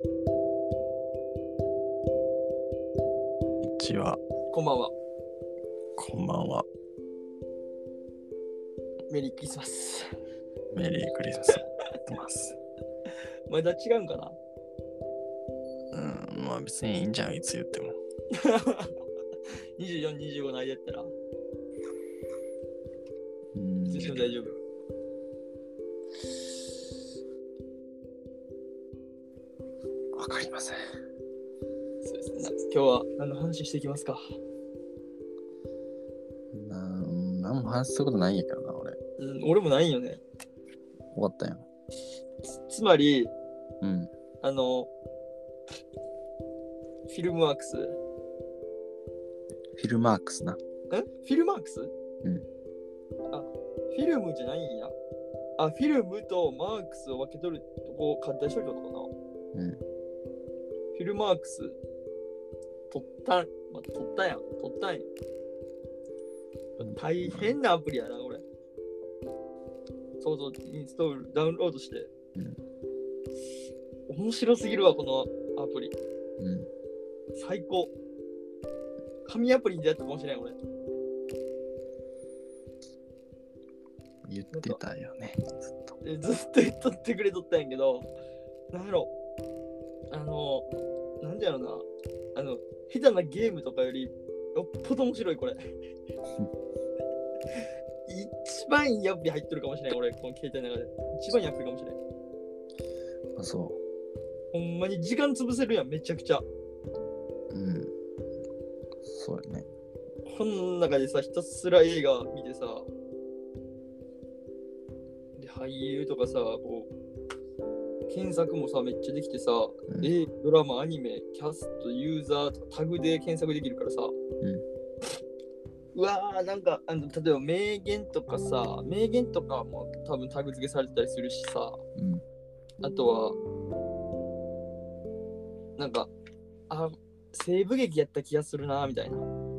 こんにちは、こんばんは。こんばんは。メリークリスマス。メリークリスマス。やってます。まだ違うんかな？うん、まあ別にいいんじゃん、いつ言っても。?24、25の間やったら、うんいつ大丈夫。かりません。そうですね。今日は何の話していきますか？なん、なんも話すことないんやけどな、俺。うん、俺もないんよね。終わったやん。つつまり、うん。あの、フィルムワークス。んフィルマークスな。フィルマークス？うん。あ、フィルムじゃないんや。あ、フィルムとマークスを分け取るとこを買った人ってことかなうん。フィルマークス取った、まあ、取ったやん。取ったんや。大変なアプリやな、これ。そうそう、インストール、ダウンロードして。面白すぎるわ、このアプリ。うん。最高。神アプリに出会ったかもしれん、俺。言ってたよね、ずっと。でずっと言っとってくれとったんやけど、なんやろ。あの、なんでやろな。あの、下手なゲームとかより、よっぽど面白い、これ。一番いいアプリ入ってるかもしれん、俺、この携帯の中で。一番いいアプリかもしれん。あ、そほんまに時間潰せるやん、めちゃくちゃ。う。うん。そうやね。この中でさ、ひたすら映画見てさ、で、俳優とかさ、こう、検索もさ、めっちゃできてさ、うん映画、ドラマ、アニメ、キャスト、ユーザーとかタグで検索できるからさ、うわー、なんかあの、例えば名言とかさ、名言とかも多分タグ付けされてたりするしさ、うん。あとは、なんか、あ、西部劇やった気がするな、みたいな。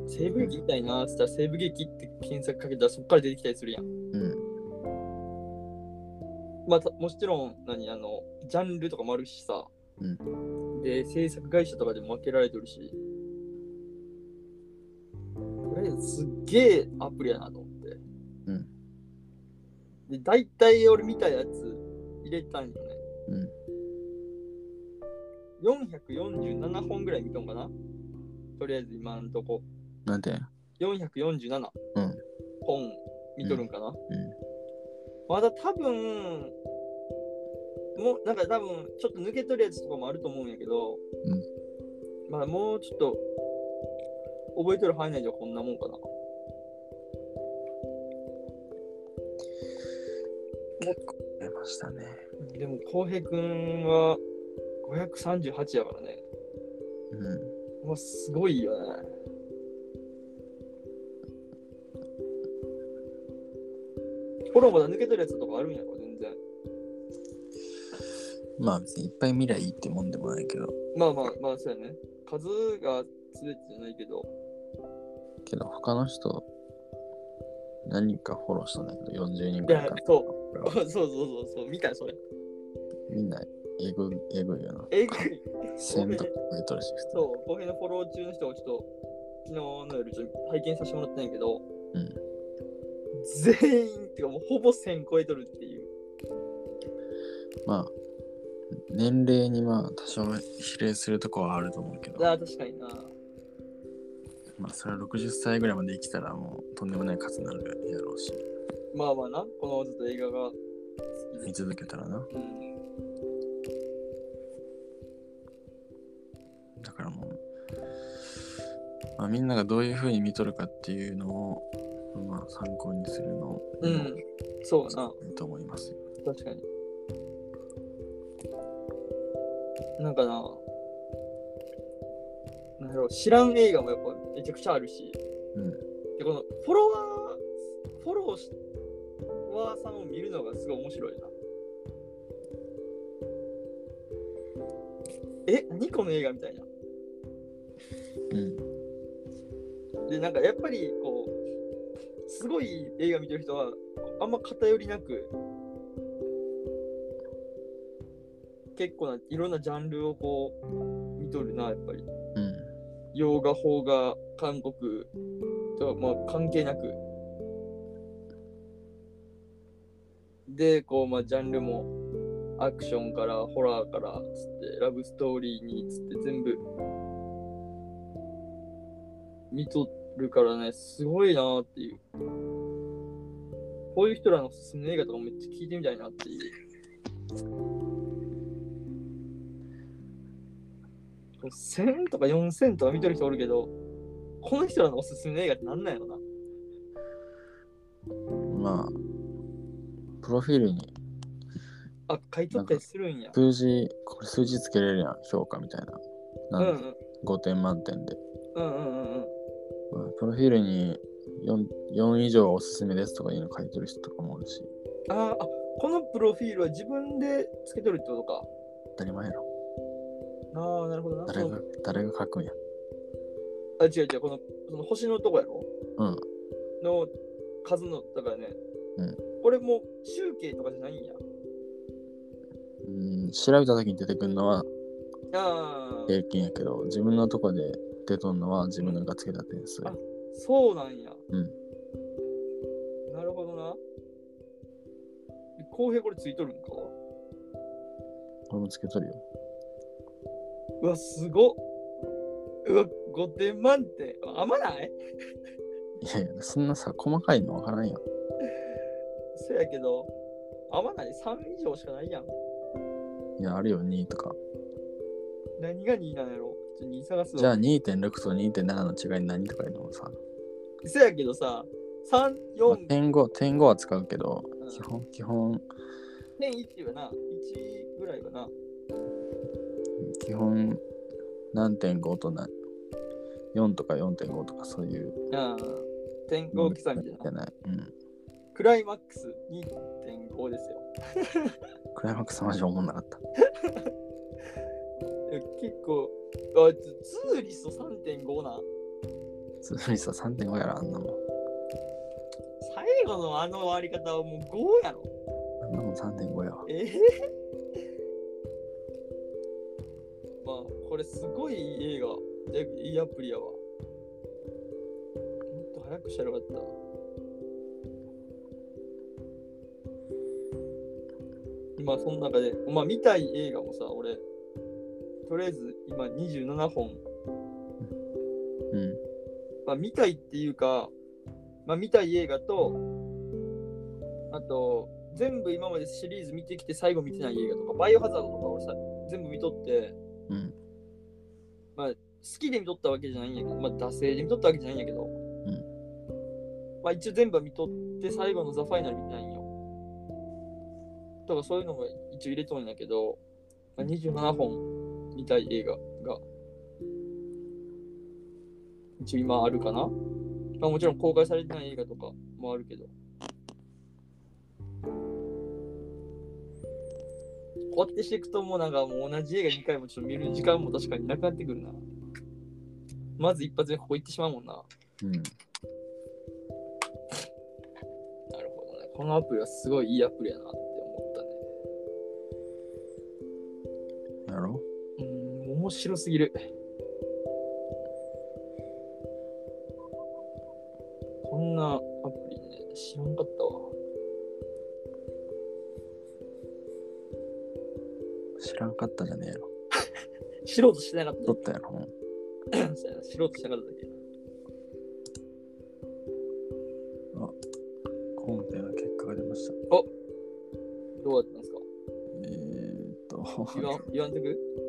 西部劇みたいな、つったら西部劇って検索かけたらそっから出てきたりするやん。うん。まあ、たもちろん、何、あの、ジャンルとかもあるしさ。うで、制作会社とかでも分けられてるし。とりあえずすっげえアプリやなと思って。うん。で、大体俺見たやつ入れたんよね。うん。447本ぐらい見たんかなとりあえず今んとこ。なんで447うん。本見とるんかな、うん。まだ多分、もうなんか多分ちょっと抜けとるやつとかもあると思うんやけど、うんまあもうちょっと覚えとる範囲内ではこんなもんかな。出ましたね。でも、浩平くんは538やからね。うん。もうすごいよね。フォローまだ抜けてるやつとかあるんやろ、全然。まあ別にいっぱい見りゃいいってもんでもないけど、まあまあまあ、そうやね。数が全てじゃないけど、けど他の人、何人かフォローしたんだけど、40人いやぐらいかな。、そう。そうそうそうそう、見たよ、それ。みんな、えぐい、えぐいよな。えぐい。1000とか超えとるし、普通にそう、浩平のフォロー中の人をちょっと、昨日の夜ちょっと拝見させてもらったんやけど、うん。全員、っていうかもうほぼ1000超えとるっていう。まあ、年齢にまあ多少比例するとこはあると思うけど、ああ、確かにな。まあそれは60歳ぐらいまで生きたらもうとんでもない数になるやろうし、まあまあな、このずっと映画が。見続けたらな。うん。だからもう、まあ、みんながどういう風に見とるかっていうのを、まあ参考にするのうん、そうだな。と思いますよ。確かに。なんかな、なんだろう、知らん映画もやっぱめちゃくちゃあるし、うん。で、このフォロワー、フォローし、フォロワーさんを見るのがすごい面白いな。え、何この映画みたいな。うん。で、なんかやっぱりこう、すごい映画見てる人は、あんま偏りなく、結構ないろんなジャンルをこう見とるな、やっぱり。うん。洋画、邦画、韓国とは、まあ、関係なく。で、こう、まあ、ジャンルもアクションからホラーからつって、ラブストーリーにつって全部見とってるからね、すごいなーっていう。こういう人らのおすすめの映画とかもめっちゃ聞いてみたいなっていう。1000とか4000とか見てる人おるけど、この人らのおすすめの映画ってなんなんやろな。まあ、プロフィールにあ、書いとったりするんや。数字、これ数字つけれるやん、評価みたいな。うんなんうん5点満点で。うんうんうんプロフィールに 4, 4以上おすすめですとかいうの書いてる人とかもおるし、あーあ、このプロフィールは自分でつけとるってことか。当たり前やろ。ああ、なるほどな。誰が誰が書くんや。あ、違う違う、このその星のとこやろ？うん。の数の、だからね、うんこれも集計とかじゃないんや。うん、調べた時に出てくるのはああ、平均やけど、自分のとこで出とんのは自分がつけた点数。あそうなんや。うん。なるほどな。公平これついとるんか？俺もつけとるよ。うわ、すごっ。うわ、5点満点。あんまない？いやいや、そんなさ、細かいのわからんやん。そやけど、あんまない ?3 以上しかないやん。いや、あるよ、2とか。何が2なんやろ？ちょっと2探すわじゃあ2.6と2.7の違い何とかいうの？もさ、そやけどさ、3、まあ4、点5、点5は使うけど、うん基本、基本、点1はな、1ぐらいはな。基本、何点5とな、4とか4.5とかそういうああ、点5刻み。じゃない。うん。クライマックス2.5ですよ。クライマックスマジ思んなかった。結構、あ、ツーリスト3.5な。ツーリスト3.5やろ、あんなもん。最後のあの終わり方はもう5やろ。あんなもん3.5やわ。ええまあ、これすごいいい映画。でいいアプリやわ。もっと早くしたらよかった。まあ、その中で、まあ、見たい映画もさ、俺、とりあえず今27本、うん。まあ、見たいっていうか、まあ、見たい映画と、あと、全部今までシリーズ見てきて最後見てない映画とか、バイオハザードとか俺さ、全部見とって、うん。好きで見とったわけじゃないんやけど、まあ、惰性で見とったわけじゃないんやけど、まあ、一応全部は見とって、最後のザ・ファイナル見てないんよ。だからそういうのも一応入れとんやけど、まあ、27本見たい映画が、一応今あるかな？まあ、もちろん公開されてない映画とかもあるけど。こうやってしていくともうなんかもう同じ映画2回もちょっと見る時間も確かになくなってくるな。まず一発目ここ行ってしまうもんな。うん。なるほどね。このアプリはすごいいいアプリやな面白すぎる。こんなアプリね、知らんかったわ。知らんかったじゃねえやろ。知ろうとしてなかった撮ったやろ。知ろうとしてなかっただけやな。コンペの結果が出ました。どうだったんですか？えー、っと、言わんとく？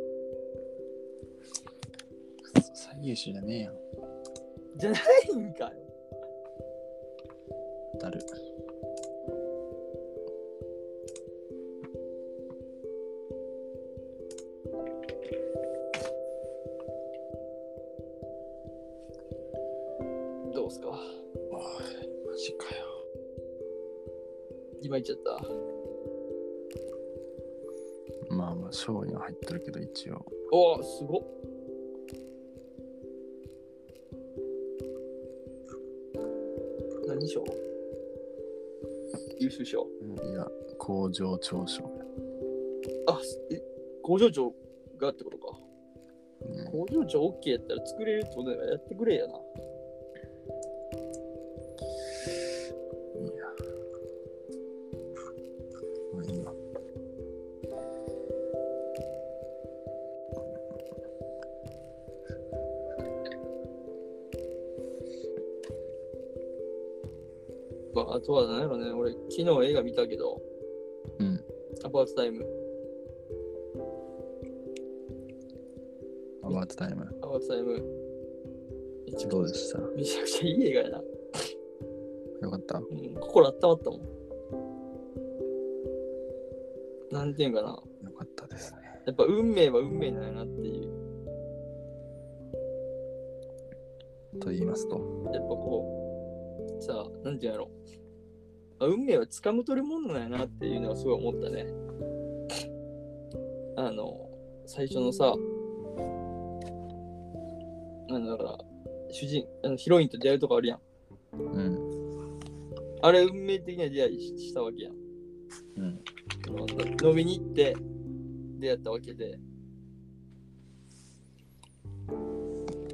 優秀じゃねえやん。じゃないんかよ。だる。どうすか？おい、マジかよ。今言っちゃった？まあまあ、勝利は入ってるけど、一応。おお、すごっ。何賞優秀賞。いや、工場長賞。あ、すえ、工場長がってことか。うん工場長 OK やったら作れるってことだからやってくれやな。まあ、あとは何やろね、俺、昨日映画見たけど、うん。アバウトタイム。アバートタイム。アバウトタイム。めちゃくちどうでした？ゃめちゃくちゃいい映画やな。よかった？うん、心温まったもん。なんていうんかな。よかったですね。やっぱ運命は運命なんやなっていう。と言いますと？やっぱこう、さあ、なんていうんやろ。あ運命は掴む取り物なんやなっていうのはすごい思ったね。あの、最初のさ、あの、だから、主人、あのヒロインと出会うとこあるやん。うん。あれ、運命的な出会いししたわけやん。うん。飲みに行って出会ったわけで。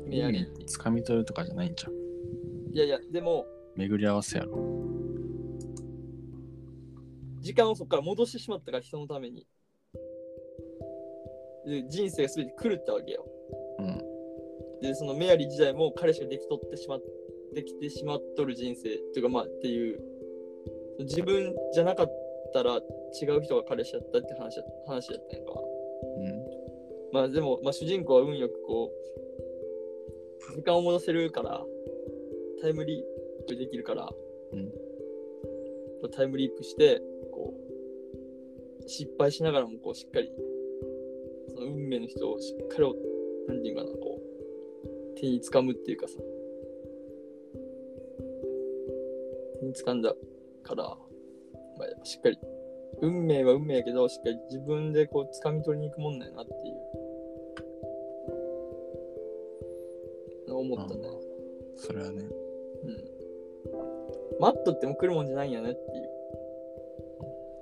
見上げて。つかみ取るとかじゃないんじゃん。いやいや、でも、巡り合わせやろ。時間をそこから戻してしまったから人のためにで人生が全て狂ったわけようん。でそのメアリー時代も彼氏ができとってしまっできてしまっとる人生っていうかまあっていう自分じゃなかったら違う人が彼氏だったって話だ話だったんやんかうん。まあでも、まあ、主人公は運よくこう時間を戻せるからタイムリープできるから、うんタイムリープしてこう失敗しながらもこうしっかりその運命の人をしっかりなんていうかなこう手に掴むっていうかさ手に掴んだから、まあ、しっかり運命は運命やけどしっかり自分でこう掴み取りに行くもんなんやなっていうのを思ったね。それはね。うん。待っとっても来るもんじゃないんやねっていう。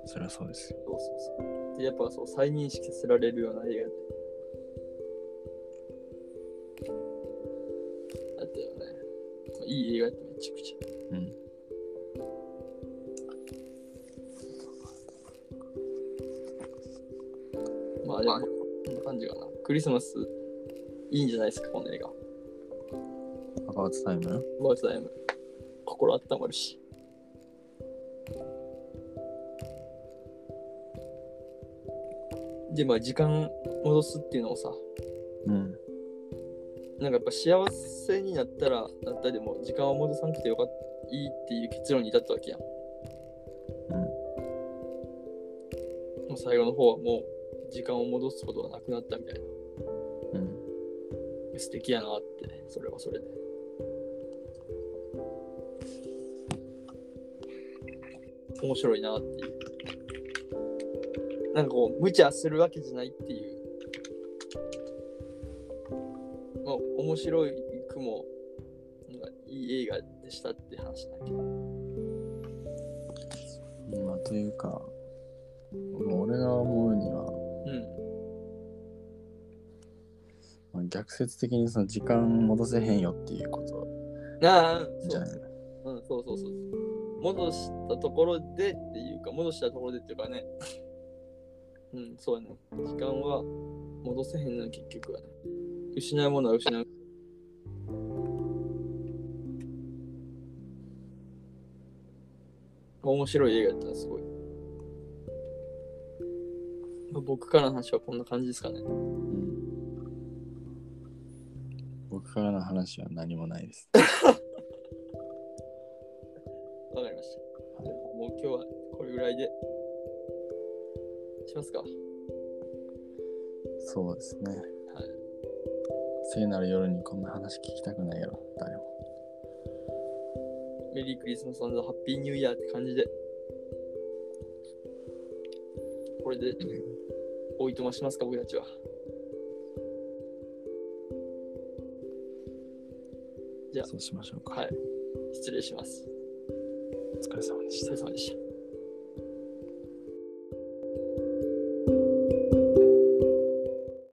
それはそうですよ。そうそうそう。で、やっぱそう再認識させられるような映画で。だったよね。いい映画やっためちゃくちゃ。うん。まあでも、こんな感じかな。クリスマスいいんじゃないですか、この映画。アバートタイム？バーツタイム。心温まるし。で、まあ時間戻すっていうのをさ、うん。なんかやっぱ幸せになったら、なったらでも時間を戻さなくてよかった、いいっていう結論に至ったわけやん。うん。もう最後の方はもう時間を戻すことがなくなったみたいな。うん。素敵やなって、それはそれで。面白いなっていう。なんかこう、無茶するわけじゃないっていう。まあ、面白いくも、なんかいい映画でしたって話だけど。まあ、というか、もう俺が思うには、うん。まあ、逆説的にその時間戻せへんよっていうことああ、じゃないのうん、そうそうそう。戻したところでっていうか、戻したところでっていうかね。うん、そうやね。時間は戻せへんの、結局はね。失うものは失う。面白い映画やったな、すごい。まあ僕からの話はこんな感じですかね。うん。僕からの話は何もないです。ももう今日はこれぐらいで。しますか。そうですね。はい。聖なる夜にこんな話聞きたくないやろ、誰も。メリークリスマスハッピーニューイヤーって感じで。これで、おいとましますか、僕たちは。じゃそうしましょうか。はい。失礼します。お疲れ様でしたお疲れ。様でした。